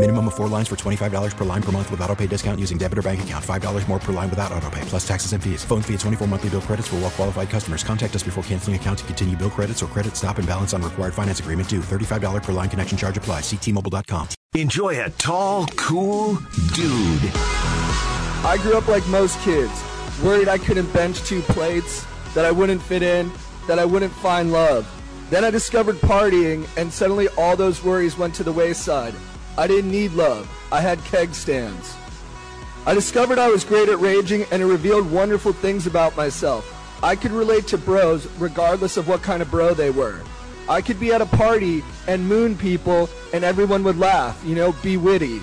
Minimum of four lines for $25 per line per month with auto pay discount using debit or bank account. $5 more per line without auto pay, plus taxes and fees. Phone fee at 24 monthly bill credits for well qualified customers. Contact us before canceling account to continue bill credits or credit stop and balance on required finance agreement due. $35 per line connection charge applies. Ctmobile.com. Enjoy a tall, cool dude. I grew up like most kids, worried I couldn't bench two plates, that I wouldn't fit in, that I wouldn't find love. Then I discovered partying, and suddenly all those worries went to the wayside. I didn't need love, I had keg stands. I discovered I was great at raging, and it revealed wonderful things about myself. I could relate to bros regardless of what kind of bro they were. I could be at a party and moon people, and everyone would laugh, you know, be witty.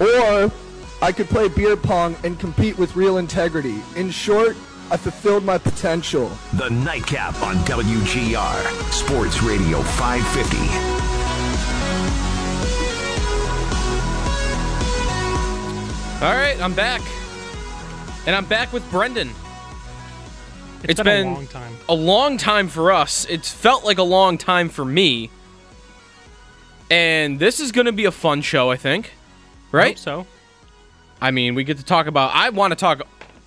Or I could play beer pong and compete with real integrity. In short, I fulfilled my potential. The Nightcap on WGR. Sports Radio 550. All right, I'm back. And I'm back with Brendan. It's been a long time. A long time for us. It's felt like a long time for me. And this is going to be a fun show, I think. Right? so. I mean, we get to talk about. I want to talk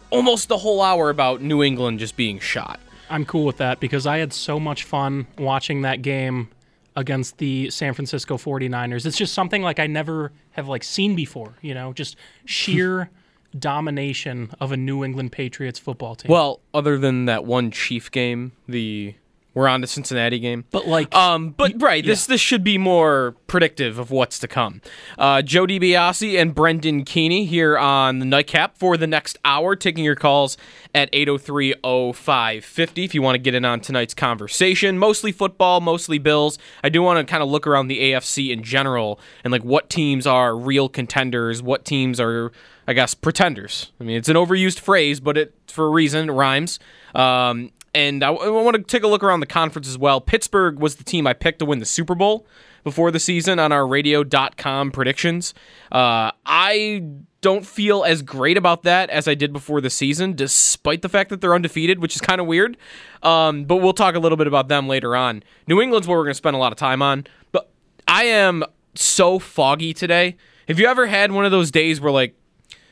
almost the whole hour about New England just being shot. I'm cool with that because I had so much fun watching that game against the San Francisco 49ers. It's just something like I never have like seen before, you know, just sheer domination of a New England Patriots football team. Well, other than that one Chief game, the we're on the Cincinnati game. But like, um, but right, this this should be more predictive of what's to come. Uh, Joe DiBiase and Brendan Keeney here on the Nightcap for the next hour, taking your calls at 803-0550 if you want to get in on tonight's conversation. Mostly football, mostly Bills. I do want to kind of look around the AFC in general and like what teams are real contenders, what teams are, I guess, pretenders. I mean, it's an overused phrase, but it for a reason it rhymes. Um, and I, I want to take a look around the conference as well. Pittsburgh was the team I picked to win the Super Bowl before the season on our radio.com predictions. Uh, I don't feel as great about that as I did before the season, despite the fact that they're undefeated, which is kind of weird. Um, but we'll talk a little bit about them later on. New England's what we're going to spend a lot of time on. But I am so foggy today. Have you ever had one of those days where, like,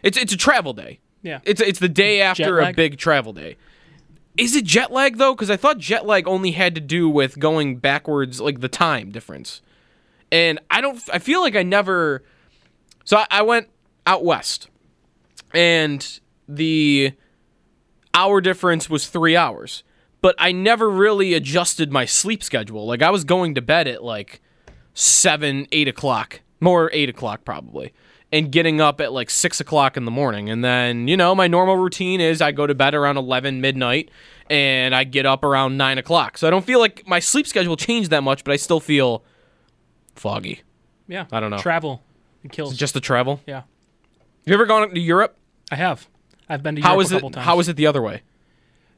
it's, it's a travel day? Yeah. It's, it's the day after a big travel day. Is it jet lag though? Because I thought jet lag only had to do with going backwards, like the time difference. And I don't. I feel like I never. So I, I went out west, and the hour difference was three hours. But I never really adjusted my sleep schedule. Like I was going to bed at like seven, eight o'clock, more eight o'clock probably, and getting up at like six o'clock in the morning. And then, you know, my normal routine is I go to bed around 11 midnight and I get up around nine o'clock. So I don't feel like my sleep schedule changed that much, but I still feel foggy. yeah, I don't know. Travel, it kills. Just the travel? yeah, Have you ever gone to Europe? I have. I've been to How Europe is a it? couple times. How is it the other way?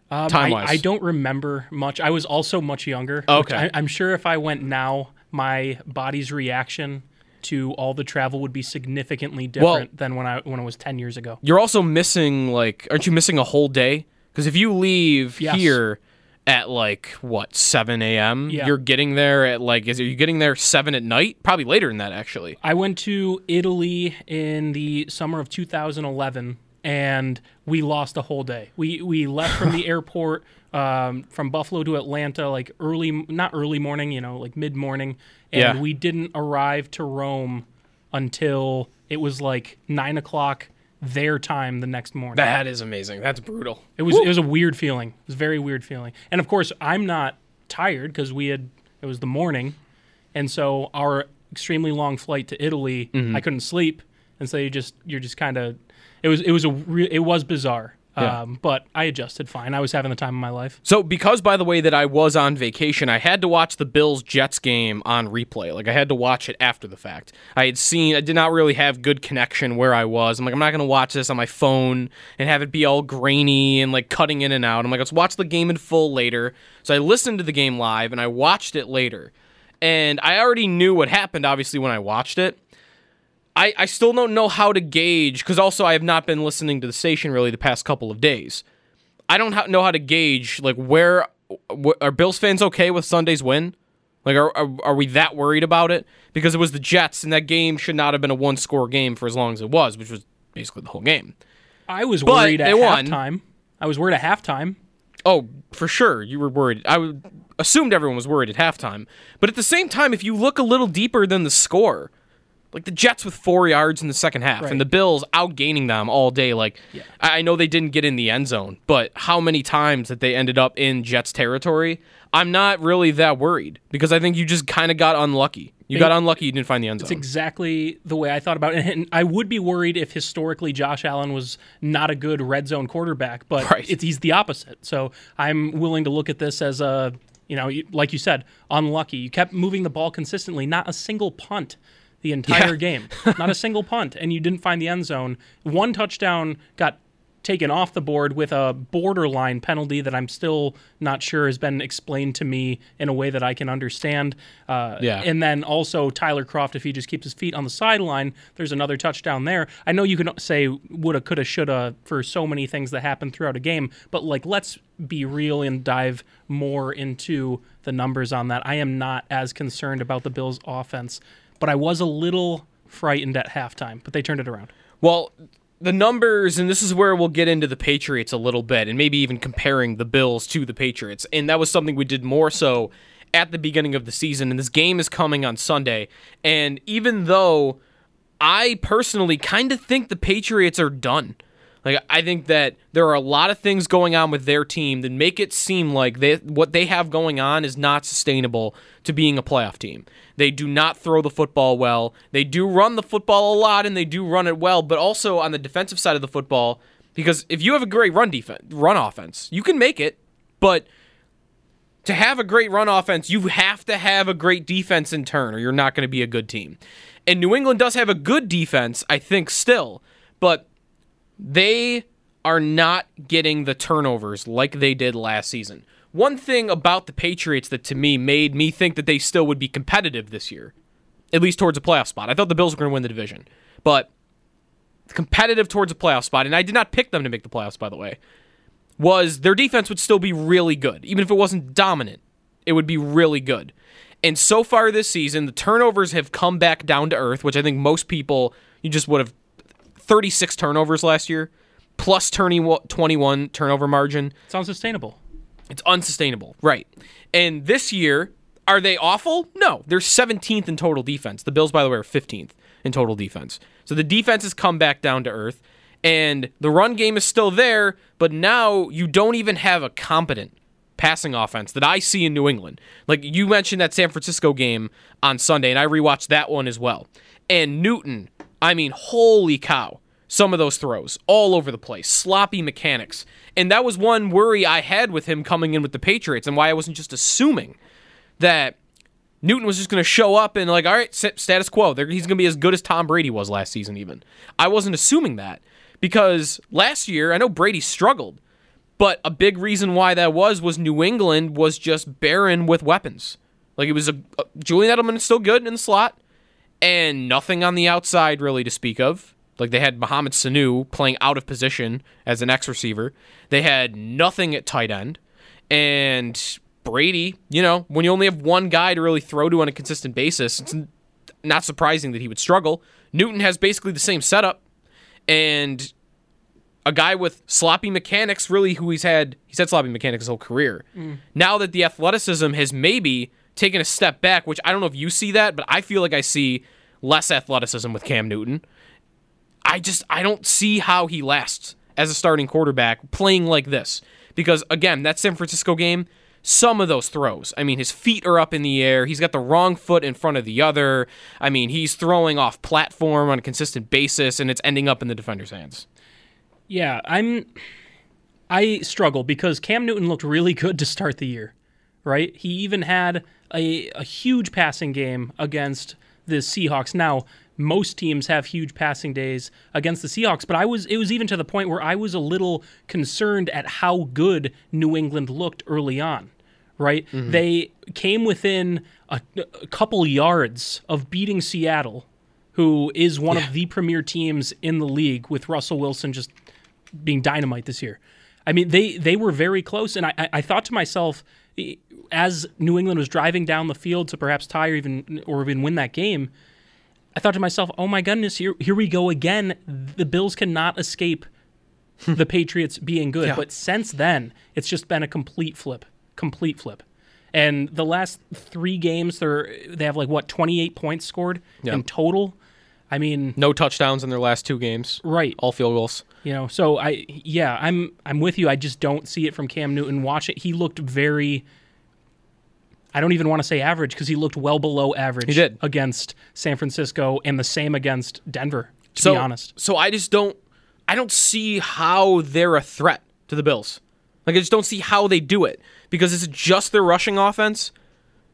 Um, time-wise? I, I don't remember much. I was also much younger. Okay. I, I'm sure if I went now, my body's reaction to all the travel would be significantly different than when I when it was ten years ago. You're also missing like, aren't you missing a whole day? Because if you leave Yes. here at like what 7 a.m., Yeah. you're getting there at like, is it you getting there seven at night? Probably later than that actually. I went to Italy in the summer of 2011, and we lost a whole day. We we left from the airport um, from Buffalo to Atlanta like early, not early morning, you know, like mid morning, and Yeah. we didn't arrive to Rome until it was like nine o'clock their time the next morning. That is amazing. That's brutal. It was it was a weird feeling. It was a very weird feeling. And of course, I'm not tired because we had it was the morning, and so our extremely long flight to Italy. Mhm. I couldn't sleep, and so you just you're just kind of it was it was a re- it was bizarre. Yeah. Um, but I adjusted fine. I was having the time of my life. So, because by the way that I was on vacation, I had to watch the Bills Jets game on replay. Like I had to watch it after the fact. I had seen, I did not really have good connection where I was. I'm like, I'm not gonna watch this on my phone and have it be all grainy and like cutting in and out. I'm like, let's watch the game in full later. So I listened to the game live and I watched it later, and I already knew what happened. Obviously, when I watched it. I, I still don't know how to gauge because also I have not been listening to the station really the past couple of days. I don't ha- know how to gauge like where wh- are Bills fans okay with Sunday's win? Like are, are are we that worried about it? Because it was the Jets and that game should not have been a one score game for as long as it was, which was basically the whole game. I was But worried at won. halftime. I was worried at halftime. Oh, for sure, you were worried. I would, assumed everyone was worried at halftime. But at the same time, if you look a little deeper than the score, like the Jets with four yards in the second half, Right. and the Bills outgaining them all day. Like I I know they didn't get in the end zone, but how many times that they ended up in Jets territory? I'm not really that worried because I think you just kind of got unlucky. You got unlucky. You didn't find the end zone. It's exactly the way I thought about it. And I would be worried if historically Josh Allen was not a good red zone quarterback, but Right. it's, he's the opposite. So I'm willing to look at this as a, you know, like you said, unlucky. You kept moving the ball consistently, not a single punt the entire Yeah. game, not a single punt, and you didn't find the end zone. One touchdown got taken off the board with a borderline penalty that I'm still not sure has been explained to me in a way that I can understand. Uh, Yeah. And then also Tyler Kroft, if he just keeps his feet on the sideline, there's another touchdown there. I know you can say woulda, coulda, shoulda for so many things that happen throughout a game, but like let's be real and dive more into the numbers on that. I am not as concerned about the Bills' offense, but I was a little frightened at halftime, but they turned it around. Well, the numbers, and this is where we'll get into the Patriots a little bit, and maybe even comparing the Bills to the Patriots. And that was something we did more so at the beginning of the season. And this game is coming on Sunday. And even though I personally kind of think the Patriots are done. Like I think that there are a lot of things going on with their team that make it seem like they what they have going on is not sustainable to being a playoff team. They do not throw the football well. They do run the football a lot and they do run it well, but also on the defensive side of the football because if you have a great run defense, run offense, you can make it, but to have a great run offense, you have to have a great defense in turn, or you're not going to be a good team. And New England does have a good defense, I think, still, but they are not getting the turnovers like they did last season. One thing about the Patriots that to me made me think that they still would be competitive this year, at least towards a playoff spot. I thought the Bills were going to win the division, but competitive towards a playoff spot, and I did not pick them to make the playoffs, by the way, was their defense would still be really good. Even if it wasn't dominant, it would be really good. And so far this season, the turnovers have come back down to earth, which I think most people, you just would have 36 turnovers last year, plus 20 21 turnover margin. It's unsustainable. It's unsustainable, right? And this year, are they awful? No, they're 17th in total defense. The Bills, by the way, are 15th in total defense. So the defense has come back down to earth, and the run game is still there, but now you don't even have a competent passing offense that I see in New England. Like you mentioned that San Francisco game on Sunday, and I rewatched that one as well. And Newton, I mean, holy cow. Some of those throws all over the place, sloppy mechanics. And that was one worry I had with him coming in with the Patriots and why I wasn't just assuming that Newton was just going to show up and, like, all right, status quo. He's going to be as good as Tom Brady was last season, even. I wasn't assuming that because last year, I know Brady struggled, but a big reason why that was was New England was just barren with weapons. Like, it was a, Julian Edelman is still good in the slot and nothing on the outside really to speak of. Like they had Mohamed Sanu playing out of position as an X receiver. They had nothing at tight end. And Brady, you know, when you only have one guy to really throw to on a consistent basis, it's not surprising that he would struggle. Newton has basically the same setup. And a guy with sloppy mechanics, really, who he's had, he's had sloppy mechanics his whole career. Mm. Now that the athleticism has maybe taken a step back, which I don't know if you see that, but I feel like I see less athleticism with Cam Newton. I just I don't see how he lasts as a starting quarterback playing like this. Because again, that San Francisco game, some of those throws. I mean, his feet are up in the air. He's got the wrong foot in front of the other. I mean, he's throwing off platform on a consistent basis, and it's ending up in the defender's hands. Yeah, I'm. I struggle because Cam Newton looked really good to start the year, right? He even had a, a huge passing game against the Seahawks. Now, most teams have huge passing days against the Seahawks, but I was it was even to the point where I was a little concerned at how good New England looked early on. Right? Mm-hmm. They came within a, a couple yards of beating Seattle, who is one Yeah. of the premier teams in the league with Russell Wilson just being dynamite this year. I mean, they they were very close, and I, I, I thought to myself, as New England was driving down the field to perhaps tie or even or even win that game, I thought to myself, oh my goodness, here here we go again. The Bills cannot escape hmm. the Patriots being good. Yeah. But since then, it's just been a complete flip, complete flip. And the last three games, they're they have like what twenty eight points scored Yeah. in total. I mean, No touchdowns in their last two games. Right. All field goals. you know, so I yeah, I'm I'm with you. I just don't see it from Cam Newton. Watch it. He looked very I don't even want to say average because he looked well below average He did. against San Francisco and the same against Denver, to so, be honest. So I just don't I don't see how they're a threat to the Bills. Like I just don't see how they do it because it's just their rushing offense.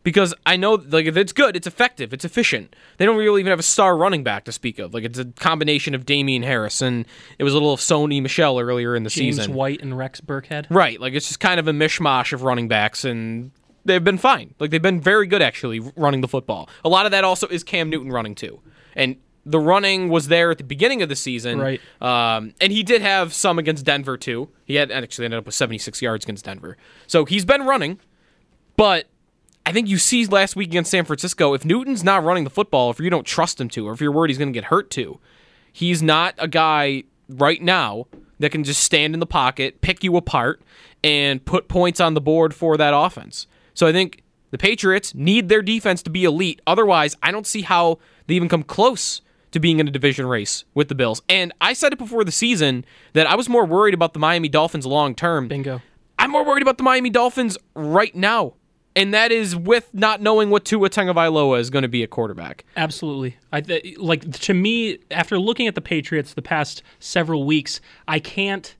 Because I know, like, if it's good, it's effective, it's efficient. They don't really even have a star running back to speak of. Like, it's a combination of Damien Harris and it was a little of Sony Michel earlier in the James season. White and Rex Burkhead. Right. Like it's just kind of a mishmash of running backs, and they've been fine. Like they've been very good actually running the football. A lot of that also is Cam Newton running too, and the running was there at the beginning of the season. Right. Um, and he did have some against Denver too. He had actually ended up with 76 yards against Denver. So he's been running, but. I think you see last week against San Francisco, if Newton's not running the football, if you don't trust him to, or if you're worried he's going to get hurt to, he's not a guy right now that can just stand in the pocket, pick you apart, and put points on the board for that offense. So I think the Patriots need their defense to be elite. Otherwise, I don't see how they even come close to being in a division race with the Bills. And I said it before the season that I was more worried about the Miami Dolphins long term. Bingo. I'm more worried about the Miami Dolphins right now. And that is with not knowing what Tua Tagovailoa is going to be a quarterback. Absolutely. I th- like to me after looking at the Patriots the past several weeks, I can't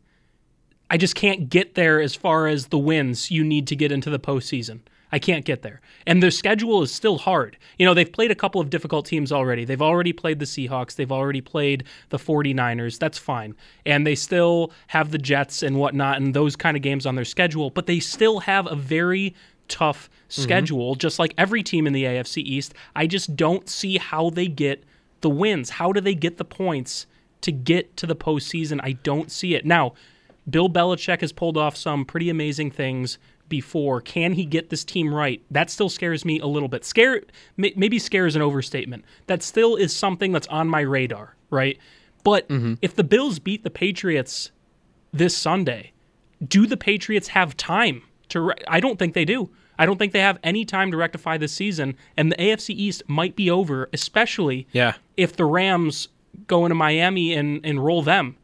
I just can't get there as far as the wins you need to get into the postseason. I can't get there. And their schedule is still hard. You know, they've played a couple of difficult teams already. They've already played the Seahawks. They've already played the 49ers. That's fine. And they still have the Jets and whatnot and those kind of games on their schedule. But they still have a very tough mm-hmm. schedule, just like every team in the AFC East. I just don't see how they get the wins. How do they get the points to get to the postseason? I don't see it. Now, Bill Belichick has pulled off some pretty amazing things before. Can he get this team right? That still scares me a little bit. Scare maybe scare is an overstatement. That still is something that's on my radar, right? But mm-hmm. if the Bills beat the Patriots this Sunday, do the Patriots have time to re- I don't think they do. I don't think they have any time to rectify this season and the AFC East might be over, especially Yeah. if the Rams go into Miami and, and roll them.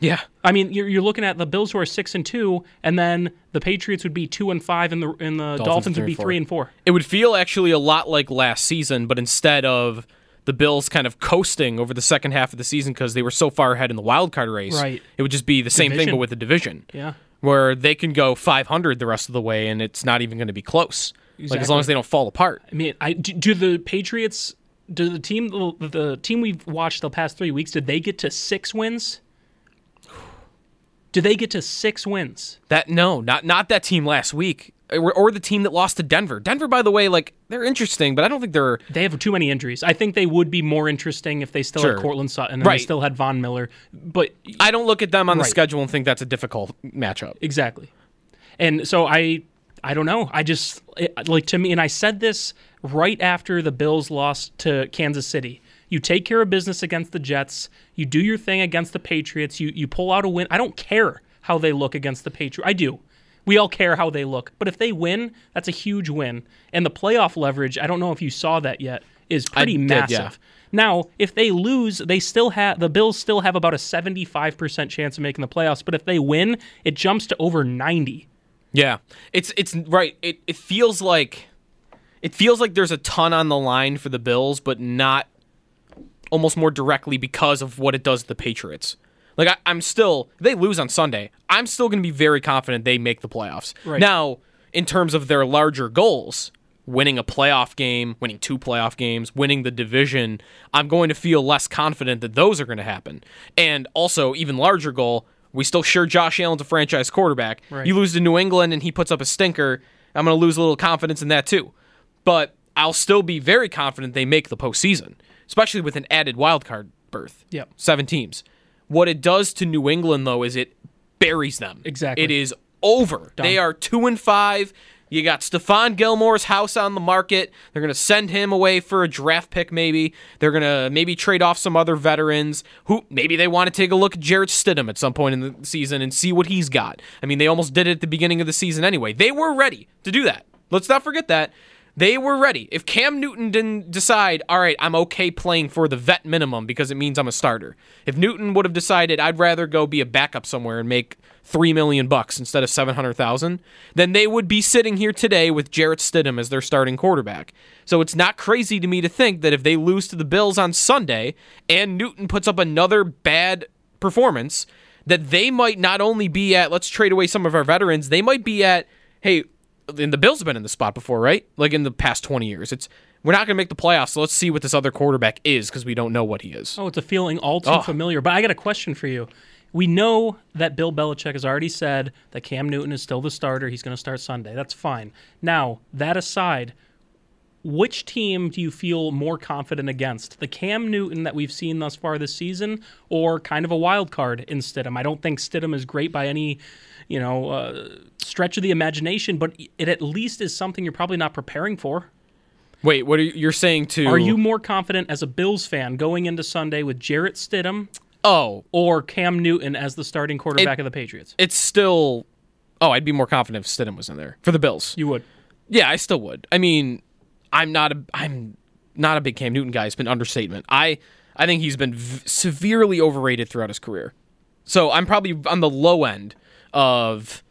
Yeah. I mean, you're, you're looking at the Bills who are six and two, and then the Patriots would be two and five, and the and the Dolphins, would be three and four. It would feel actually a lot like last season, but instead of the Bills kind of coasting over the second half of the season because they were so far ahead in the wild card race, Right. it would just be the same thing but with the division. Yeah. Where they can go 500 the rest of the way and it's not even going to be close. Like as long as they don't fall apart. I mean, I do, do the Patriots, do the team, the, the team we've watched the past three weeks, did they get to six wins? Did they get to six wins? That no, not not that team last week. Or, or the team that lost to Denver. Denver, by the way, like they're interesting, but I don't think they're. They have too many injuries. I think they would be more interesting if they still Sure. had Courtland Sutton and Right. they still had Von Miller. But I don't look at them on the schedule and think that's a difficult matchup. Exactly. And so I I don't know. I just it, like to me and I said this right after the Bills lost to Kansas City. You take care of business against the Jets, you do your thing against the Patriots, you you pull out a win. I don't care how they look against the Patriots. I do. We all care how they look. But if they win, that's a huge win. And the playoff leverage, I don't know if you saw that yet, is pretty did, massive. yeah. Now, if they lose, they still have the Bills still have about a 75% chance of making the playoffs, but if they win, it jumps to over 90. Yeah, it's it's right. It it feels like it feels like there's a ton on the line for the Bills, but not almost more directly because of what it does to the Patriots. Like I, I'm still they lose on Sunday. I'm still going to be very confident they make the playoffs. Right. Now, in terms of their larger goals, winning a playoff game, winning two playoff games, winning the division, I'm going to feel less confident that those are going to happen. And also, even larger goal, we still sure Josh Allen's a franchise quarterback. Right. You lose to New England and he puts up a stinker, I'm going to lose a little confidence in that too. But I'll still be very confident they make the postseason, especially with an added wild card berth. Yep. Seven teams. What it does to New England though is it buries them. Exactly. It is over. Done. They are two and five. You got Stephon Gilmore's house on the market. They're going to send him away for a draft pick, maybe. They're going to maybe trade off some other veterans who maybe they want to take a look at Jarrett Stidham at some point in the season and see what he's got. I mean, they almost did it at the beginning of the season anyway. They were ready to do that. Let's not forget that. They were ready. If Cam Newton didn't decide, all right, I'm okay playing for the vet minimum because it means I'm a starter. If Newton would have decided I'd rather go be a backup somewhere and make three million bucks instead of seven hundred thousand, then they would be sitting here today with Jarrett Stidham as their starting quarterback. So it's not crazy to me to think that if they lose to the Bills on Sunday and Newton puts up another bad performance, that they might not only be at let's trade away some of our veterans, they might be at hey, and the Bills have been in the spot before, right? Like in the past twenty years, it's we're not going to make the playoffs, so let's see what this other quarterback is because we don't know what he is. Oh, it's a feeling all too Oh. familiar. But I got a question for you. We know that Bill Belichick has already said that Cam Newton is still the starter. He's going to start Sunday. That's fine. Now, that aside, which team do you feel more confident against? The Cam Newton that we've seen thus far this season, or kind of a wild card in Stidham? I don't think Stidham is great by any, you know, uh, stretch of the imagination, but it at least is something you're probably not preparing for. Wait, what are you, you're saying to? Are you more confident as a Bills fan going into Sunday with Jarrett Stidham Oh, or Cam Newton as the starting quarterback of the Patriots? it's still. Oh, I'd be more confident if Stidham was in there for the Bills. You would. Yeah, I still would. I mean, I'm not a I'm not a big Cam Newton guy. It's been understatement. I I think he's been v- severely overrated throughout his career. So I'm probably on the low end of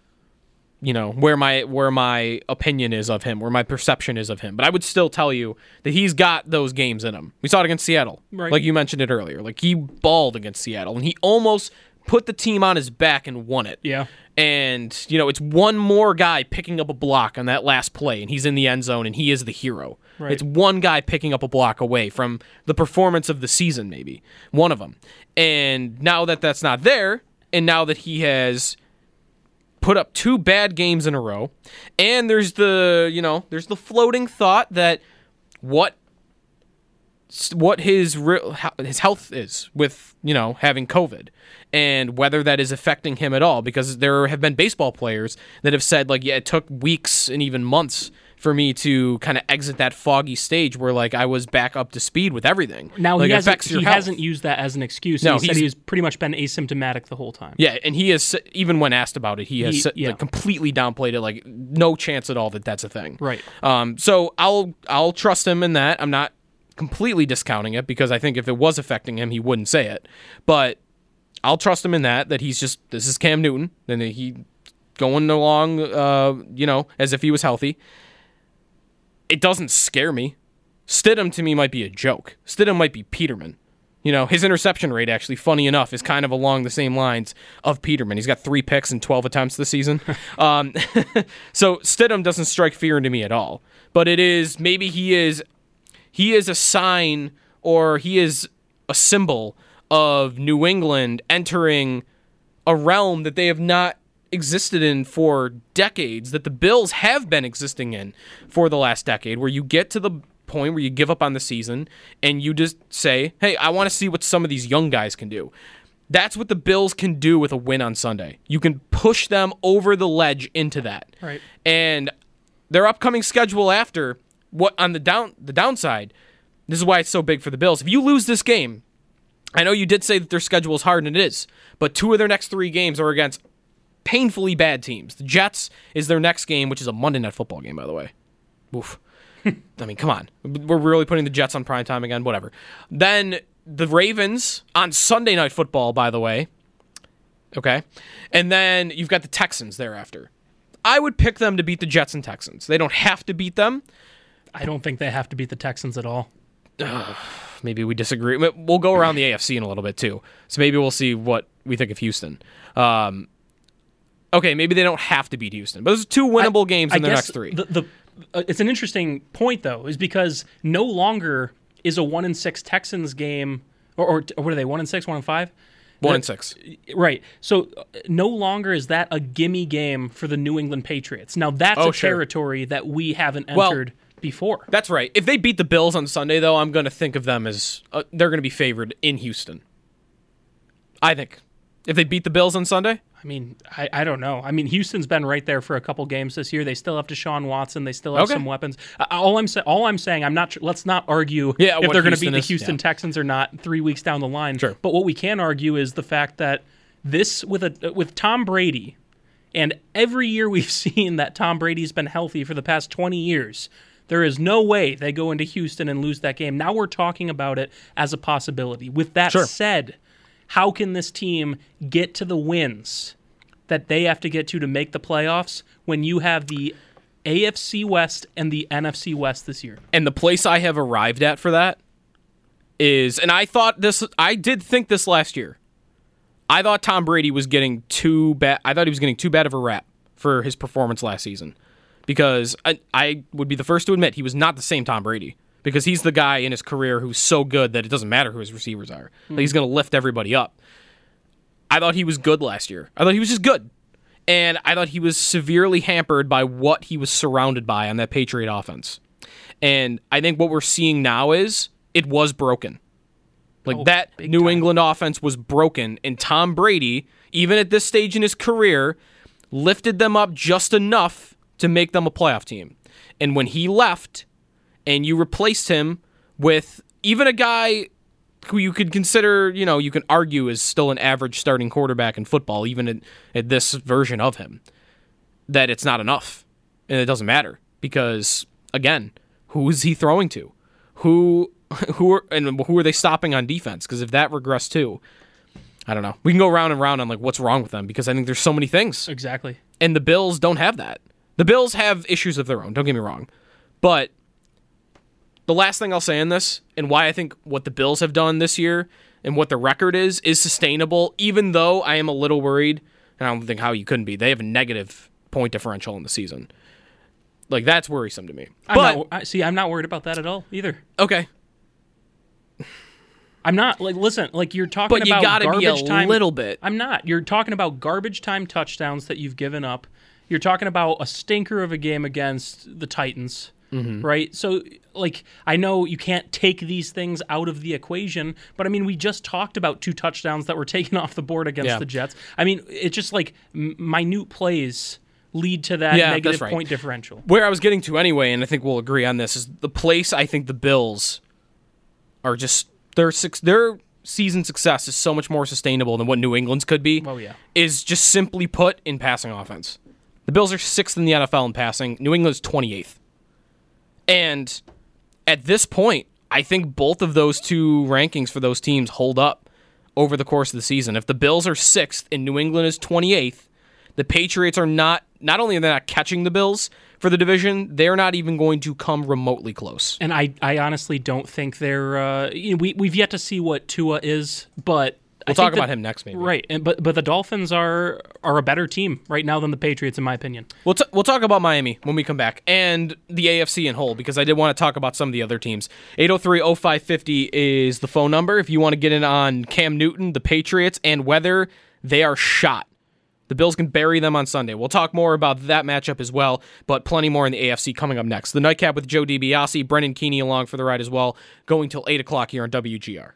you know where my where my opinion is of him, where my perception is of him. But I would still tell you that he's got those games in him. We saw it against Seattle, Right. like you mentioned it earlier. Like he balled against Seattle, and he almost put the team on his back and won it. Yeah. And, you know, it's one more guy picking up a block on that last play, and he's in the end zone, and he is the hero. Right. It's one guy picking up a block away from the performance of the season, maybe. One of them. And now that that's not there, and now that he has put up two bad games in a row, and there's the, you know, there's the floating thought that what what his real his health is with you know having COVID and whether that is affecting him at all. Because there have been baseball players that have said like yeah it took weeks and even months for me to kind of exit that foggy stage where like I was back up to speed with everything. Now like, he hasn't, affects your he hasn't used that as an excuse. No, he said he's- pretty much been asymptomatic the whole time. Yeah, and he has even when asked about it, he has He- yeah. like, completely downplayed it. Like no chance at all that that's a thing. Right. Um. So I'll I'll trust him in that. I'm not completely discounting it because I think if it was affecting him, he wouldn't say it. But I'll trust him in that. That he's just this is Cam Newton, and that he going along, uh, you know, as if he was healthy. It doesn't scare me. Stidham to me might be a joke. Stidham might be Peterman. You know, his interception rate actually, funny enough, is kind of along the same lines of Peterman. He's got three picks and 12 attempts this season. um, so Stidham doesn't strike fear into me at all. But it is, maybe he is, he is a sign or he is a symbol of New England entering a realm that they have not existed in for decades, that the Bills have been existing in for the last decade, where you get to the point where you give up on the season and you just say, hey, I want to see what some of these young guys can do. That's what the Bills can do with a win on Sunday. You can push them over the ledge into that. Right. And their upcoming schedule after what on the down the downside, this is why it's so big for the Bills. If you lose this game, I know you did say that their schedule is hard, and it is, but two of their next three games are against painfully bad teams. The Jets is their next game, which is a Monday night football game, by the way. Oof. I mean, come on. We're really putting the Jets on prime time again, whatever. Then the Ravens on Sunday night football, by the way. Okay. And then you've got the Texans thereafter. I would pick them to beat the Jets and Texans. They don't have to beat them. I don't think they have to beat the Texans at all. maybe we disagree. We'll go around the AFC in a little bit too. So maybe we'll see what we think of Houston. Um, okay, maybe they don't have to beat Houston, but those are two winnable I- games I in the next three. The, the uh, it's an interesting point though, is because no longer is a one in six Texans game, or, or, or what are they? One in six, one in five. One and six. Right. So uh, no longer is that a gimme game for the New England Patriots. Now that's Oh, a sure. territory that we haven't Well, entered before. That's right. If they beat the Bills on Sunday, though, I'm going to think of them as uh, they're going to be favored in Houston. I think if they beat the Bills on Sunday, I mean, I, I don't know. I mean, Houston's been right there for a couple games this year. They still have Deshaun Watson. They still have Okay. some weapons. Uh, all I'm saying, all I'm saying, I'm not. tr- Let's not argue Yeah, if they're going to beat the Houston yeah. Texans or not three weeks down the line. Sure. But what we can argue is the fact that this with a with Tom Brady, and every year we've seen that Tom Brady's been healthy for the past 20 years. There is no way they go into Houston and lose that game. Now we're talking about it as a possibility. With that Sure. said, how can this team get to the wins that they have to get to to make the playoffs when you have the AFC West and the NFC West this year? and the place I have arrived at for that is, and I thought this, I did think this last year. I thought Tom Brady was getting too bad. I thought he was getting too bad of a rap for his performance last season, because I, I would be the first to admit he was not the same Tom Brady. Because he's the guy in his career who's so good that it doesn't matter who his receivers are. Like, he's going to lift everybody up. I thought he was good last year. I thought he was just good. And I thought he was severely hampered by what he was surrounded by on that Patriot offense. And I think what we're seeing now is it was broken. Like Oh, that New time. England offense was broken, and Tom Brady, even at this stage in his career, lifted them up just enough to make them a playoff team. And when he left, and you replaced him with even a guy who you could consider, you know, you can argue is still an average starting quarterback in football, even at, at this version of him, that it's not enough. And it doesn't matter because, again, who is he throwing to? Who, who are, and who are they stopping on defense? Because if that regressed too, I don't know. We can go round and round on like what's wrong with them because I think there's so many things. Exactly. And the Bills don't have that. The Bills have issues of their own, don't get me wrong. But the last thing I'll say in this, and why I think what the Bills have done this year and what the record is, is sustainable, even though I am a little worried, and I don't think how you couldn't be. They have a negative point differential in the season. Like, that's worrisome to me. I'm but, not, I, see, I'm not worried about that at all either. okay. I'm not like listen, like you're talking But you about gotta be a garbage time. little bit. I'm not. You're talking about garbage time touchdowns that you've given up. You're talking about a stinker of a game against the Titans, Mm-hmm. right? So, like, I know you can't take these things out of the equation, but I mean, we just talked about two touchdowns that were taken off the board against Yeah. the Jets. I mean, it's just like m- minute plays lead to that Yeah, negative right. point differential. Where I was getting to anyway, and I think we'll agree on this, is the place I think the Bills are just their six their season success is so much more sustainable than what New England's could be. Oh, yeah. Is just simply put in passing offense. The Bills are sixth in the NFL in passing. New England's twenty eighth. And at this point, I think both of those two rankings for those teams hold up over the course of the season. If the Bills are sixth and New England is twenty eighth, the Patriots are not not only are they not catching the Bills for the division, they're not even going to come remotely close. And I, I honestly don't think they're. Uh, you know, we we've yet to see what Tua is, but We'll talk think about him next, maybe. Right, and, but but the Dolphins are are a better team right now than the Patriots, in my opinion. We'll, t- we'll talk about Miami when we come back and the AFC in whole because I did want to talk about some of the other teams. 803 0550 is the phone number if you want to get in on Cam Newton, the Patriots, and whether they are shot. The Bills can bury them on Sunday. We'll talk more about that matchup as well, but plenty more in the AFC coming up next. The Nightcap with Joe DiBiase, Brennan Keeney along for the ride as well, going till 8 o'clock here on WGR.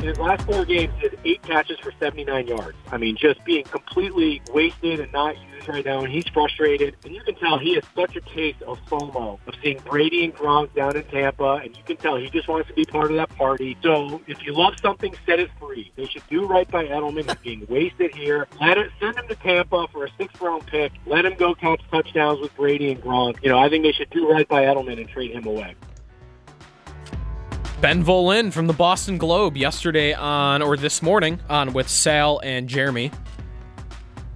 In his last four games, he has eight catches for 79 yards. I mean, just being completely wasted and not used right now, and he's frustrated. And you can tell he has such a taste of FOMO, of seeing Brady and Gronk down in Tampa, and you can tell he just wants to be part of that party. So if you love something, set it free. They should do right by Edelman. He's being wasted here. Let it send him to Tampa for a sixth-round pick. Let him go catch touchdowns with Brady and Gronk. You know, I think they should do right by Edelman and trade him away. Ben Volin from the Boston Globe yesterday on, or this morning, on with Sal and Jeremy.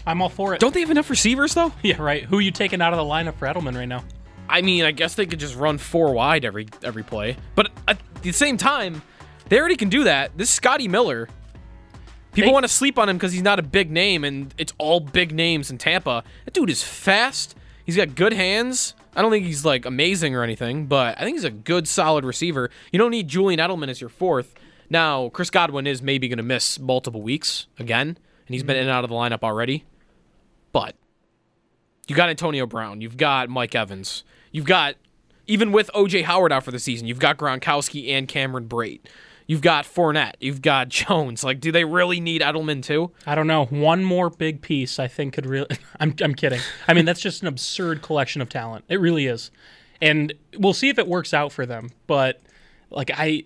I'm all for it. Don't they have enough receivers though? Yeah, right. Who are you taking out of the lineup for Edelman right now? I mean, I guess they could just run four wide every every play. But at the same time, they already can do that. This Scotty Miller, people They- want to sleep on him because he's not a big name, and it's all big names in Tampa. That dude is fast. He's got good hands. I don't think he's like amazing or anything, but I think he's a good, solid receiver. You don't need Julian Edelman as your fourth. Now, Chris Godwin is maybe going to miss multiple weeks again, and he's been in and out of the lineup already. But you got Antonio Brown. You've got Mike Evans. You've got, even with OJ Howard out for the season, you've got Gronkowski and Cameron Brate. You've got Fournette. You've got Jones. Like, do they really need Edelman too? I don't know. One more big piece, I think, could really. I'm, I'm kidding. I mean, that's just an absurd collection of talent. It really is. And we'll see if it works out for them. But, like, I.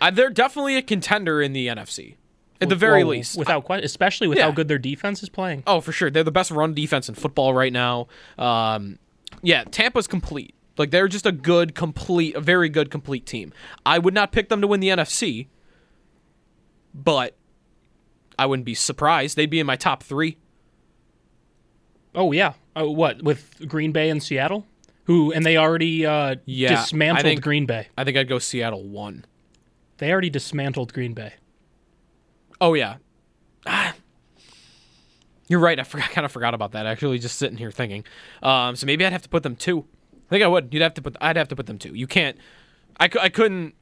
Uh, they're definitely a contender in the NFC, at the very well, least. Without question, especially with Yeah. how good their defense is playing. Oh, for sure. They're the best run defense in football right now. Um, yeah, Tampa's complete. Like they're just a good, complete, a very good, complete team. I would not pick them to win the NFC, but I wouldn't be surprised. They'd be in my top three. Oh, yeah. Oh, what? With Green Bay and Seattle? Who, and they already uh, Yeah, dismantled think- Green Bay. I think I'd go Seattle one. They already dismantled Green Bay. Oh yeah. Ah. You're right. I, forgot, I kind of forgot about that. Actually, just sitting here thinking. Um, so maybe I'd have to put them two. I think I would. You'd have to put. I'd have to put them too. You can't. I, I couldn't.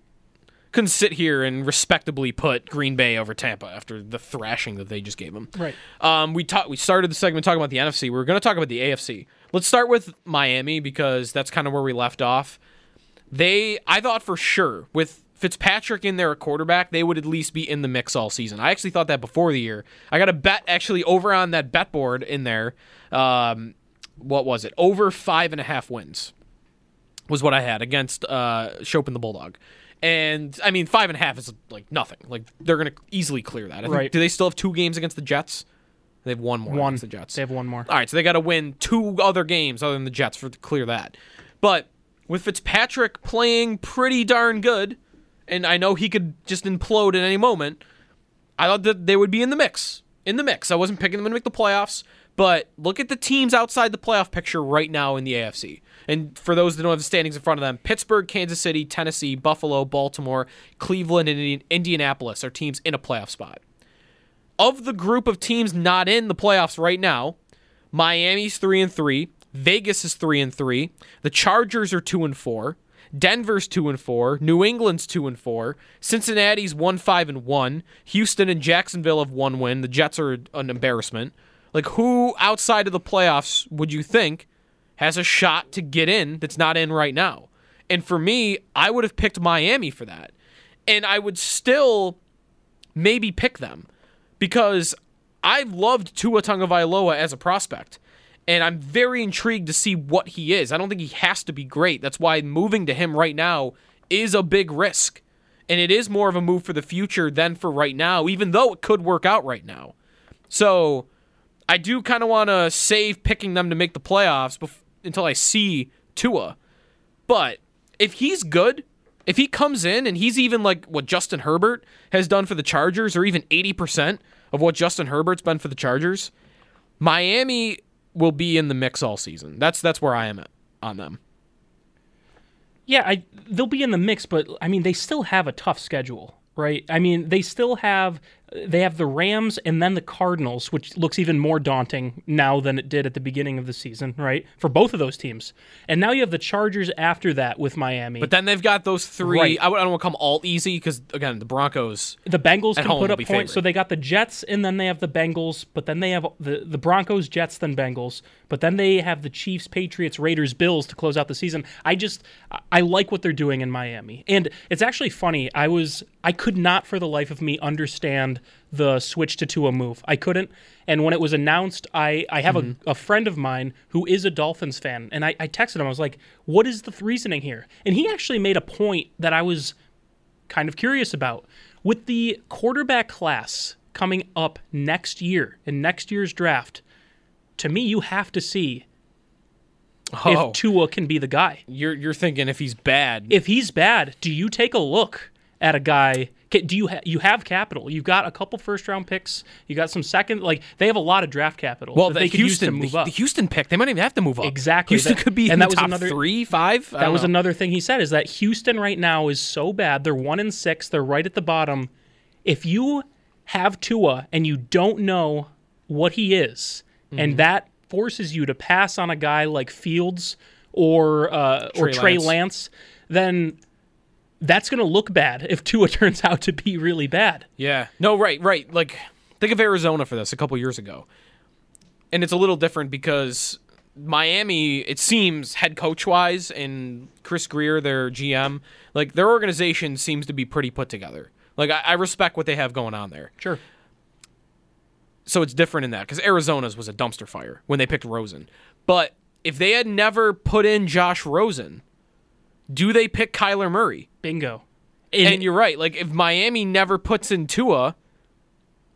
Couldn't sit here and respectably put Green Bay over Tampa after the thrashing that they just gave them. Right. Um, we talked. We started the segment talking about the NFC. We were going to talk about the AFC. Let's start with Miami because that's kind of where we left off. They, I thought for sure with Fitzpatrick in there a quarterback, they would at least be in the mix all season. I actually thought that before the year. I got a bet actually over on that bet board in there. Um, what was it? Over five and a half wins was what I had against uh, Chopin the Bulldog. And I mean, five and a half is like nothing. Like they're going to easily clear that. I think, Right. Do they still have two games against the Jets? They have one more One. against the Jets. They have one more. All right, so they got to win two other games other than the Jets for to clear that. But with Fitzpatrick playing pretty darn good, and I know he could just implode at any moment, I thought that they would be in the mix. In the mix. I wasn't picking them to make the playoffs, but look at the teams outside the playoff picture right now in the AFC. And for those that don't have the standings in front of them, Pittsburgh, Kansas City, Tennessee, Buffalo, Baltimore, Cleveland, and Indianapolis are teams in a playoff spot of the group of teams not in the playoffs right now, Miami's three and three, Vegas is three and three, the Chargers are two and four, Denver's two and four, New England's two and four, Cincinnati's one five and one, Houston and Jacksonville have one win. The Jets are an embarrassment. Like who outside of the playoffs would you think has a shot to get in that's not in right now? And for me, I would have picked Miami for that. And I would still maybe pick them because I've loved Tua Tagovailoa as a prospect, and I'm very intrigued to see what he is. I don't think he has to be great. That's why moving to him right now is a big risk, and it is more of a move for the future than for right now, even though it could work out right now. So I do kind of want to save picking them to make the playoffs bef- until I see Tua. But if he's good, if he comes in and he's even like what Justin Herbert has done for the Chargers, or even 80% of what Justin Herbert's been for the Chargers, Miami will be in the mix all season. That's that's where I am at on them. Yeah, I, they'll be in the mix, but I mean, they still have a tough schedule, right? I mean, they still have they have the Rams and then the Cardinals, which looks even more daunting now than it did at the beginning of the season, right? For both of those teams, and now you have the Chargers after that with Miami. But then they've got those three. Right. I, don't want to come all easy because again, the Broncos. the Bengals can put up points. So they got the Jets, and then they have the Bengals, but then they have the, the Broncos, Jets, then Bengals, but then they have the Chiefs, Patriots, Raiders, Bills to close out the season. I just I like what they're doing in Miami, and it's actually funny. I was I could not for the life of me understand the switch to Tua move. I couldn't. And when it was announced, I, I have Mm-hmm. a, a friend of mine who is a Dolphins fan, and I, I texted him. I was like, "What is the reasoning here?" And he actually made a point that I was kind of curious about. With the quarterback class coming up next year in next year's draft, to me, you have to see Oh. if Tua can be the guy. You're you're thinking if he's bad, If he's bad, do you take a look at a guy? Do you ha- you have capital? You've got a couple first round picks. You got some second. Like they have a lot of draft capital. Well, that the they could Houston, move the, up. the Houston pick, they might even have to move up. Exactly. Houston That- could be and in that the was top another- three, five. That was know. another thing he said is that Houston right now is so bad. They're one in six. They're right at the bottom. If you have Tua and you don't know what he is, Mhm. and that forces you to pass on a guy like Fields or uh, or Trey Trey Lance. Lance, then that's going to look bad if Tua turns out to be really bad. Yeah. No, right, right. Like, think of Arizona for this a couple years ago. And it's a little different because Miami, it seems, head coach wise, and Chris Grier, their GM, like, their organization seems to be pretty put together. Like, I, I respect what they have going on there. Sure. So it's different in that because Arizona's was a dumpster fire when they picked Rosen. But if they had never put in Josh Rosen, do they pick Kyler Murray? Bingo. And, you're right. Like if Miami never puts in Tua,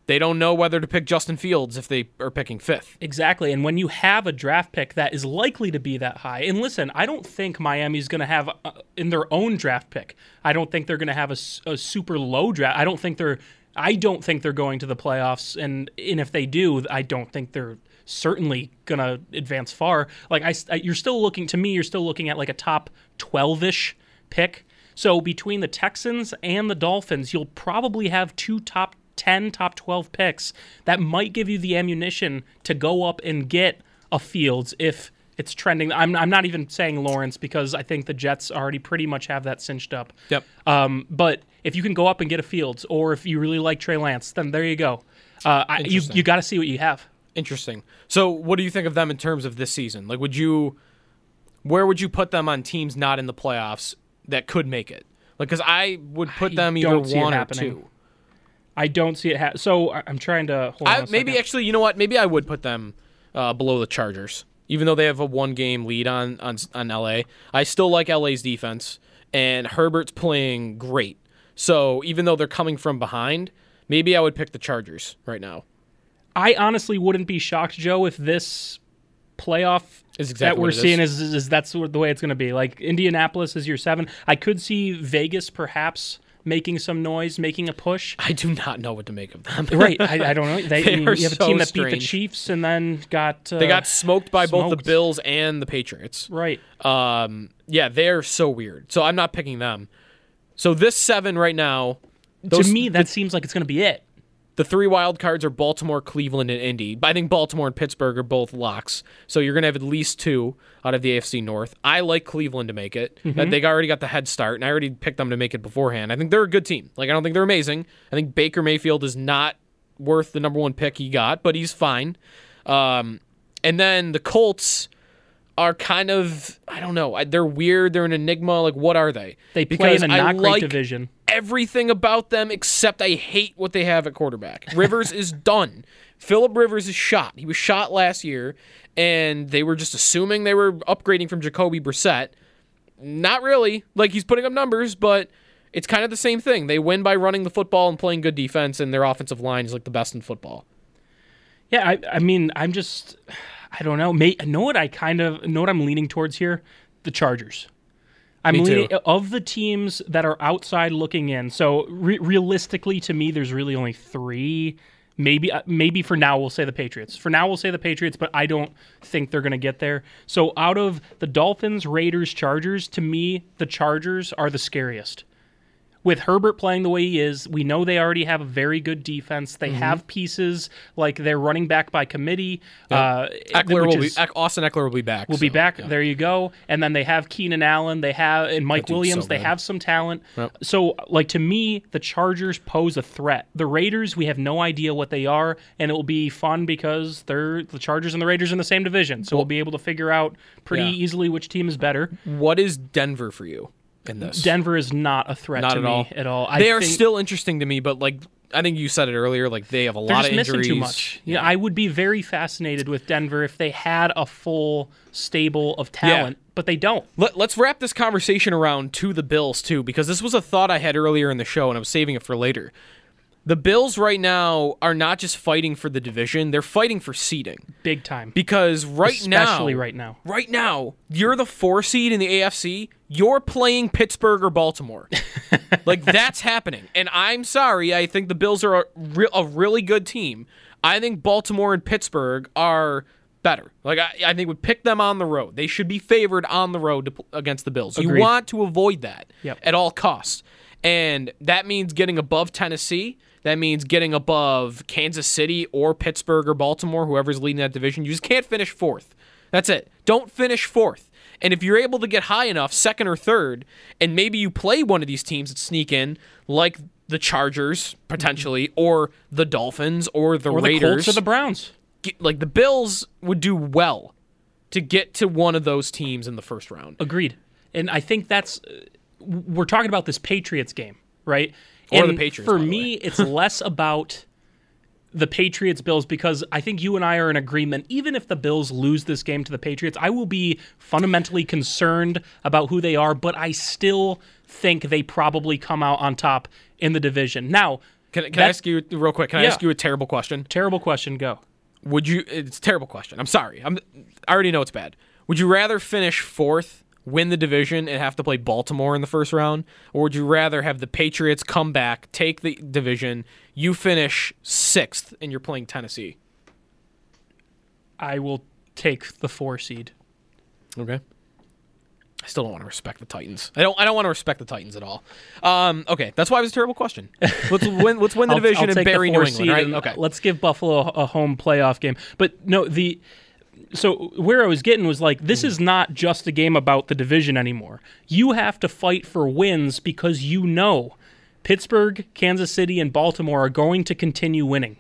they don't know whether to pick Justin Fields if they are picking fifth. Exactly. And when you have a draft pick that is likely to be that high, and listen, I don't think Miami's going to have uh, in their own draft pick. I don't think they're going to have a, a super low draft. I don't think they're. I don't think they're going to the playoffs, and and if they do, I don't think they're certainly going to advance far. Like I, you're still looking to me. You're still looking at like a top twelve ish pick. So between the Texans and the Dolphins, you'll probably have two top 10, top 12 picks that might give you the ammunition to go up and get a Fields if it's trending. I'm, I'm not even saying Lawrence because I think the Jets already pretty much have that cinched up. Yep. Um, but if you can go up and get a Fields, or if you really like Trey Lance, then there you go. Uh, I, you you got to see what you have. Interesting. So, what do you think of them in terms of this season? Like, would you, where would you put them on teams not in the playoffs that could make it? Like, because I would put them either don't see it one or two. I don't see it. Ha- so I- I'm trying to hold on. I, maybe second. actually, you know what? Maybe I would put them uh, below the Chargers, even though they have a one game lead on on on LA. I still like LA's defense, and Herbert's playing great. So even though they're coming from behind, maybe I would pick the Chargers right now. I honestly wouldn't be shocked, Joe, if this playoff Is that exactly we're seeing is. is. Is, that's the way it's going to be. Like Indianapolis is your seven. I could see Vegas perhaps making some noise, making a push. I do not know what to make of them. right, I, I don't know. They, They you have a team that beat the. Chiefs and then got uh, they got smoked by both the. Bills and the Patriots. Right. Um. Yeah, they're so weird. So I'm not picking them. So this seven right now. those- to me, that seems like it's going to be it. The three wild cards are Baltimore, Cleveland, and Indy. I think Baltimore and Pittsburgh are both locks. So you're going to have at least two out of the AFC North. I like Cleveland to make it. Mhm. That They already got the head start, and I already picked them to make it beforehand. I think they're a good team. Like I don't think they're amazing. I think Baker Mayfield is not worth the number one pick he got, but he's fine. Um, and then the Colts are kind of I don't know. They're weird. They're an enigma. Like what are they? They play in a I not great like division. everything about them except I hate what they have at quarterback. Rivers is done. Philip Rivers is shot. He was shot last year, and they were just assuming they were upgrading from Jacoby Brissett. Not really. Like he's putting up numbers, but it's kind of the same thing. They win by running the football and playing good defense, and their offensive line is like the best in football. Yeah, I, I mean, I'm just, I don't know. May, know what I kind of know what I'm leaning towards here? The Chargers. I'm Me too. of the teams that are outside looking in. So re- realistically, to me, there's really only three. Maybe, uh, maybe for now we'll say the Patriots. For now we'll say the Patriots, but I don't think they're going to get there. So out of the Dolphins, Raiders, Chargers, to me, the Chargers are the scariest with Herbert playing the way he is, we know they already have a very good defense. They Mhm. have pieces like they're running back by committee. Yep. Uh, Ekeler will is- Eck- Austin Ekeler will be back. will be back. yeah. There you go. And then they have Keenan Allen. They have and Mike Williams. so they have some talent. Yep. So, like to me, the Chargers pose a threat. The Raiders, we have no idea what they are, and it will be fun because they're the Chargers and the Raiders in the same division. So we'll be able to figure out pretty Yeah. easily which team is better. What is Denver for you in this? Denver is not a threat Not to at me all. at all. I They are think- still interesting to me, but like I think you said it earlier, like they have a They're lot just of missing injuries. too much. Yeah, I would be very fascinated with Denver if they had a full stable of talent, but they don't. Let, let's wrap this conversation around to the Bills too, because this was a thought I had earlier in the show, and I was saving it for later. The Bills right now are not just fighting for the division; they're fighting for seeding. Big time. Because right now, Especially right now. right now, you're the four seed in the AFC. You're playing Pittsburgh or Baltimore. like that's happening, and I'm sorry. I think the Bills are a, re- a really good team. I think Baltimore and Pittsburgh are better. Like I, I think we pick them on the road. They should be favored on the road to, against the Bills. You want to avoid that Yep. at all costs, and that means getting above Tennessee. That means getting above Kansas City or Pittsburgh or Baltimore, whoever's leading that division. You just can't finish fourth. That's it. Don't finish fourth. And if you're able to get high enough, second or third, and maybe you play one of these teams that sneak in, like the Chargers potentially, or the Dolphins, or the Or the Raiders, Colts or the Browns. like the Bills would do well to get to one of those teams in the first round. Agreed. And I think that's uh, we're talking about this Patriots game, right? Or the Patriots, For me, it's less about the Patriots Bills because I think you and I are in agreement. Even if the Bills lose this game to the Patriots, I will be fundamentally concerned about who they are, but I still think they probably come out on top in the division. Now, Can, can I ask you real quick? Can I ask you a terrible question? terrible question, go. Would you? It's a terrible question. I'm sorry. I'm. I already know it's bad. Would you rather finish fourth, win the division, and have to play Baltimore in the first round, or would you rather have the Patriots come back, take the division, you finish sixth, and you're playing Tennessee? I will take the four seed. Okay. I still don't want to respect the Titans. I don't. I don't want to respect the Titans at all. Um, okay, that's why it was a terrible question. Let's win. Let's win the I'll- division I'll and take the bury New England. seed Right? Okay. Let's give Buffalo a home playoff game. But no, the so where I was getting was like this hmm. is not just a game about the division anymore. You have to fight for wins because you know Pittsburgh, Kansas City, and Baltimore are going to continue winning.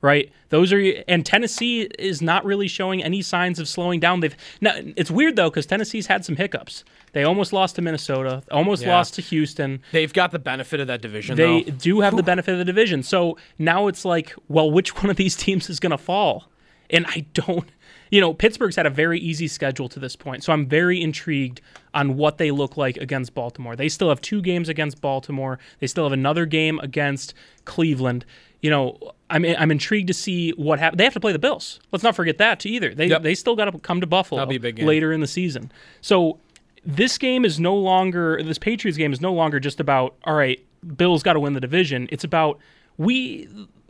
Right, those are and Tennessee is not really showing any signs of slowing down. They've now it's weird though because Tennessee's had some hiccups. They almost lost to Minnesota, almost Yeah. lost to Houston. They've got the benefit of that division. They though. do have the benefit of the division. So now it's like, well, which one of these teams is going to fall? And I don't, you know, Pittsburgh's had a very easy schedule to this point. So I'm very intrigued on what they look like against Baltimore. They still have two games against Baltimore, they still have another game against Cleveland. You know, I'm, I'm intrigued to see what happens. They have to play the Bills. Let's not forget that too either. They, Yep. they still got to come to Buffalo later in the season. So this game is no longer this Patriots game is no longer just about all right, Bills got to win the division. It's about we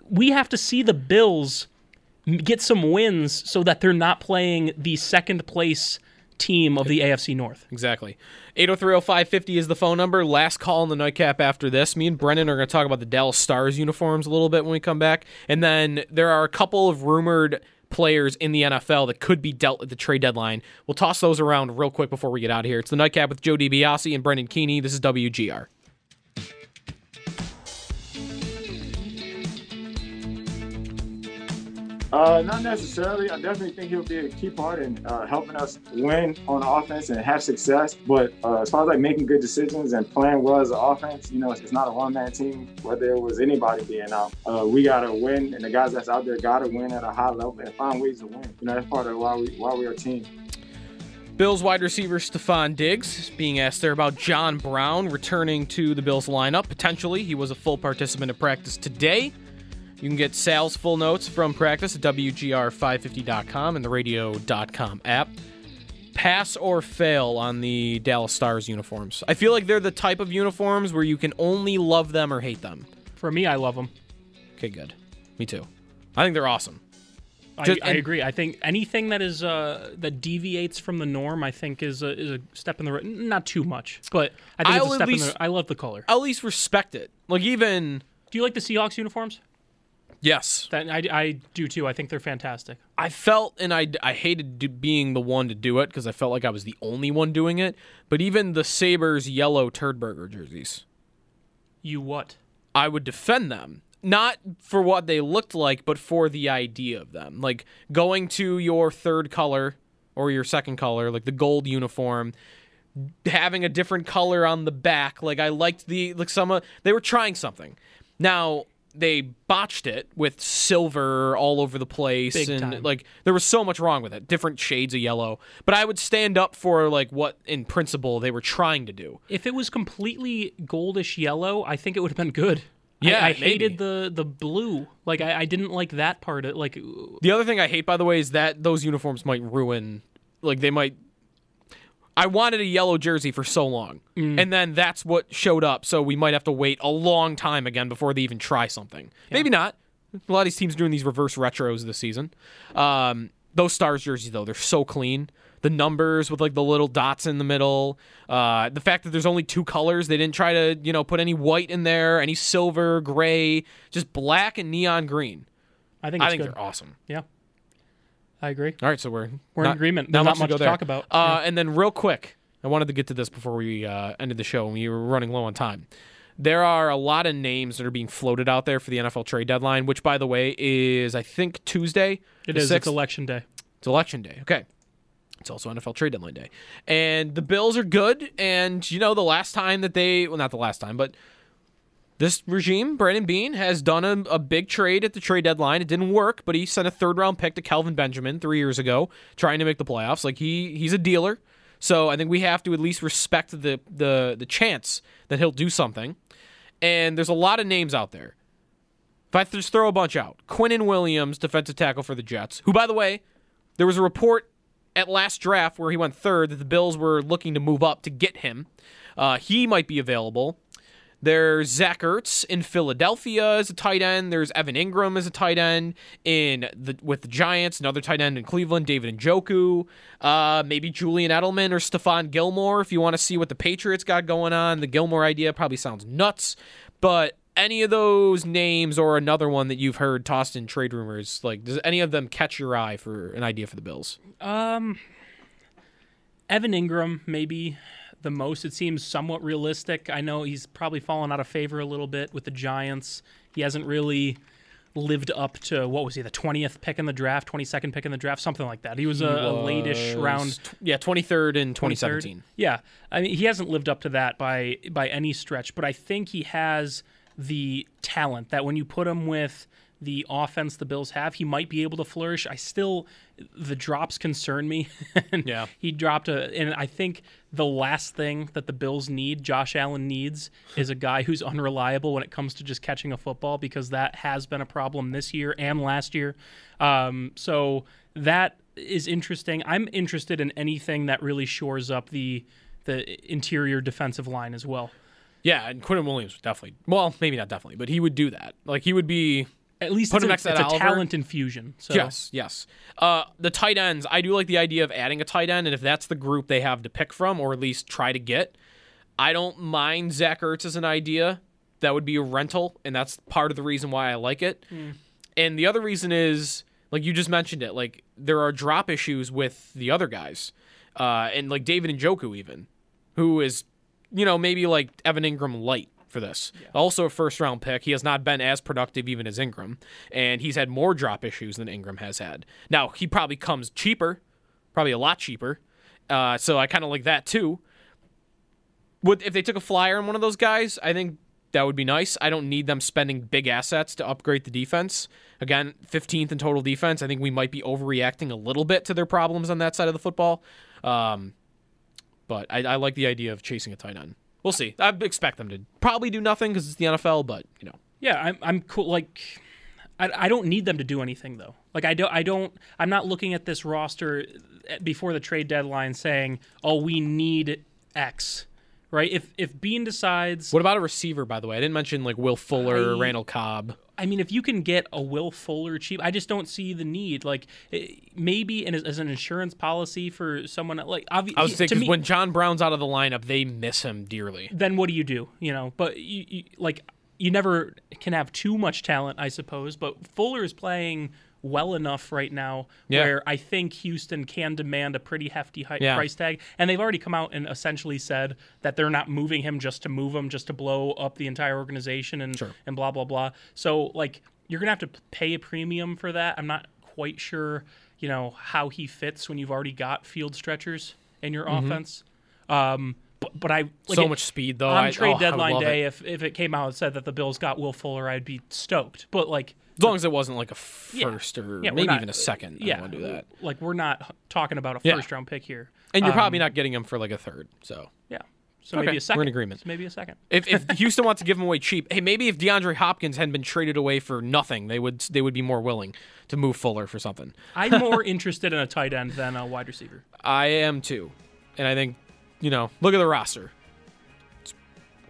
we have to see the Bills get some wins so that they're not playing the second place team of the AFC North. Exactly. 8030550 is the phone number. Last call in the nightcap after this. Me and Brendan are going to talk about the Dallas Stars uniforms a little bit when we come back. And then there are a couple of rumored players in the NFL that could be dealt at the trade deadline. We'll toss those around real quick before we get out of here. It's the nightcap with Joe DiBiase and Brendan Keeney. This is WGR. Uh, not necessarily. I definitely think he'll be a key part in uh, helping us win on offense and have success. But uh, as far as like making good decisions and playing well as an offense, you know, it's not a one-man team. Whether it was anybody being out, uh, we gotta win, and the guys that's out there gotta win at a high level and find ways to win. You know, that's part of why we why we're a team. Bills wide receiver Stefon Diggs being asked there about John Brown returning to the Bills lineup. Potentially, he was a full participant in practice today. You can get Sal's full notes from practice at WGR550.com and the radio.com app. Pass or fail on the Dallas Stars uniforms. I feel like they're the type of uniforms where you can only love them or hate them. For me, I love them. Okay, good. Me too. I think they're awesome. I, Just- I agree. I think anything that is uh, that deviates from the norm, I think is a, is a step in the right. Not too much, but I think I'll it's a step in the. I love the color. I'll at least respect it. Like even Do you like the Seahawks uniforms? Yes, That I, I do too. I think they're fantastic. I felt, and I, I hated do, being the one to do it because I felt like I was the only one doing it. But even the Sabres yellow turd burger jerseys, You what? I would defend them. Not for what they looked like, but for the idea of them. Like going to your third color or your second color, like the gold uniform, having a different color on the back. Like I liked the like some of they were trying something. Now they botched it with silver all over the place Big and time. like there was so much wrong with it different shades of yellow but i would stand up for like what in principle they were trying to do If it was completely goldish yellow, I think it would have been good. Yeah, I, I hated the the blue. Like I, I didn't like that part. Of, like The other thing I hate, by the way, is that those uniforms might ruin. Like they might. I wanted a yellow jersey for so long, Mm. and then that's what showed up. So we might have to wait a long time again before they even try something. Maybe not. A lot of these teams are doing these reverse retros this season. Um, those stars jerseys though, they're so clean. The numbers with like the little dots in the middle. Uh, the fact that there's only two colors, they didn't try to you know put any white in there, any silver, gray, just black and neon green. I think I think good. they're awesome. Yeah, I agree. All right, so we're We're in agreement. There's not much to there. talk about. Uh, Yeah. And then real quick, I wanted to get to this before we uh, ended the show. and We were running low on time. There are a lot of names that are being floated out there for the NFL trade deadline, which, by the way, is I think Tuesday. It is. 6th. It's election day. It's election day. Okay. It's also NFL trade deadline day. And the Bills are good. And, you know, the last time that they, well, not the last time, but this regime, Brandon Beane, has done a, a big trade at the trade deadline. It didn't work, but he sent a third round pick to Kelvin Benjamin three years ago, trying to make the playoffs. Like he he's a dealer. So I think we have to at least respect the the the chance that he'll do something. And there's a lot of names out there. If I just throw a bunch out, Quinnen Williams, defensive tackle for the Jets, who by the way, there was a report at last draft where he went third that the Bills were looking to move up to get him. Uh, he might be available. There's Zach Ertz in Philadelphia as a tight end. There's Evan Engram as a tight end in the with the Giants. Another tight end in Cleveland, David Njoku. Uh, maybe Julian Edelman or Stephon Gilmore if you want to see what the Patriots got going on. The Gilmore idea probably sounds nuts, but any of those names or another one that you've heard tossed in trade rumors, like does any of them catch your eye for an idea for the Bills? Um, Evan Engram, maybe the most. It seems somewhat realistic. I know he's probably fallen out of favor a little bit with the Giants. He hasn't really lived up to what was he the 20th pick in the draft 22nd pick in the draft something like that he was a, He a late-ish was round yeah, 23rd in 23rd. 2017. Yeah, I mean he hasn't lived up to that by by any stretch, but I think he has the talent that when you put him with the offense the Bills have, he might be able to flourish. I still the drops concern me. Yeah. he dropped a and I think the last thing that the Bills need, Josh Allen needs, is a guy who's unreliable when it comes to just catching a football because that has been a problem this year and last year. Um, so that is interesting. I'm interested in anything that really shores up the the interior defensive line as well. Yeah, and Quinnen Williams would definitely. Well, maybe not definitely, but he would do that. Like he would be At least put it's him a, next to it's a talent infusion. So Yes, yes. Uh, the tight ends, I do like the idea of adding a tight end, and if that's the group they have to pick from, or at least try to get, I don't mind Zach Ertz as an idea. That would be a rental, and that's part of the reason why I like it. Mm. And the other reason is, like you just mentioned it, like there are drop issues with the other guys, uh, and like David Njoku even, who is, you know, maybe like Evan Engram light for this. Also a first round pick. He has not been as productive even as Engram, and he's had more drop issues than Engram has had. Now he probably comes cheaper, probably a lot cheaper. Uh, so I kind of like that too. Would if they took a flyer on one of those guys, I think that would be nice. I don't need them spending big assets to upgrade the defense. Again, 15th in total defense. I think we might be overreacting a little bit to their problems on that side of the football. Um, but I, I like the idea of chasing a tight end. We'll see. I expect them to probably do nothing because it's the NFL, but you know. Yeah, I'm I'm cool. Like, I, I don't need them to do anything though. Like I don't I don't I'm not looking at this roster eh, before the trade deadline saying, oh, we need X. Right? If if Beane decides, What about a receiver? By the way, I didn't mention like Will Fuller, I- Randall Cobb. I mean, if you can get a Will Fuller cheap, I just don't see the need. Like eh, maybe in, as an insurance policy for someone like obviously. I was thinking me, when John Brown's out of the lineup, they miss him dearly. then what do you do? You know, but you, you like you never can have too much talent, I suppose. But Fuller is playing well enough right now Yeah. where I think Houston can demand a pretty hefty Yeah. price tag, and they've already come out and essentially said that they're not moving him just to move him, just to blow up the entire organization and and blah blah blah. So like you're gonna have to pay a premium for that. I'm not quite sure, you know, how he fits when you've already got field stretchers in your Mhm. offense. Um, but, but I like So it- much speed, though. On I- trade oh, deadline day, it. if if it came out and said that the Bills got Will Fuller, I'd be stoked. But like, As long as it wasn't like a Yeah. first or Yeah, maybe not- even a second. I Yeah, don't want to do that. Like we're not talking about a Yeah. first round pick here, And you're Um, probably not getting him for like a third. So Yeah, So Okay, maybe we're in agreement. Maybe a second. If, if Houston wants to give him away cheap, hey, maybe if DeAndre Hopkins hadn't been traded away for nothing, they would they would be more willing to move Fuller for something. I'm more interested in a tight end than a wide receiver. I am too, and I think you know, look at the roster. It's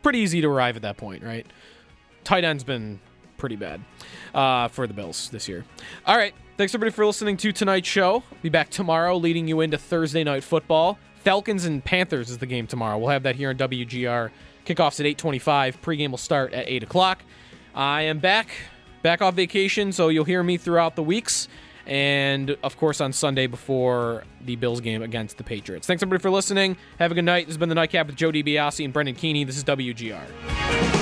pretty easy to arrive at that point, right? Tight end's been pretty bad uh, for the Bills this year. All right, thanks everybody for listening to tonight's show. Be back tomorrow, leading you into Thursday night football. Falcons and Panthers is the game tomorrow. We'll have that here on WGR. Kickoffs at 8:25. Pregame will start at 8 o'clock. I am back, back off vacation, so you'll hear me throughout the weeks, and of course on Sunday before the Bills game against the Patriots. Thanks everybody for listening. Have a good night. This has been the Nightcap with Joe DiBiase and Brendan Keeney. This is WGR.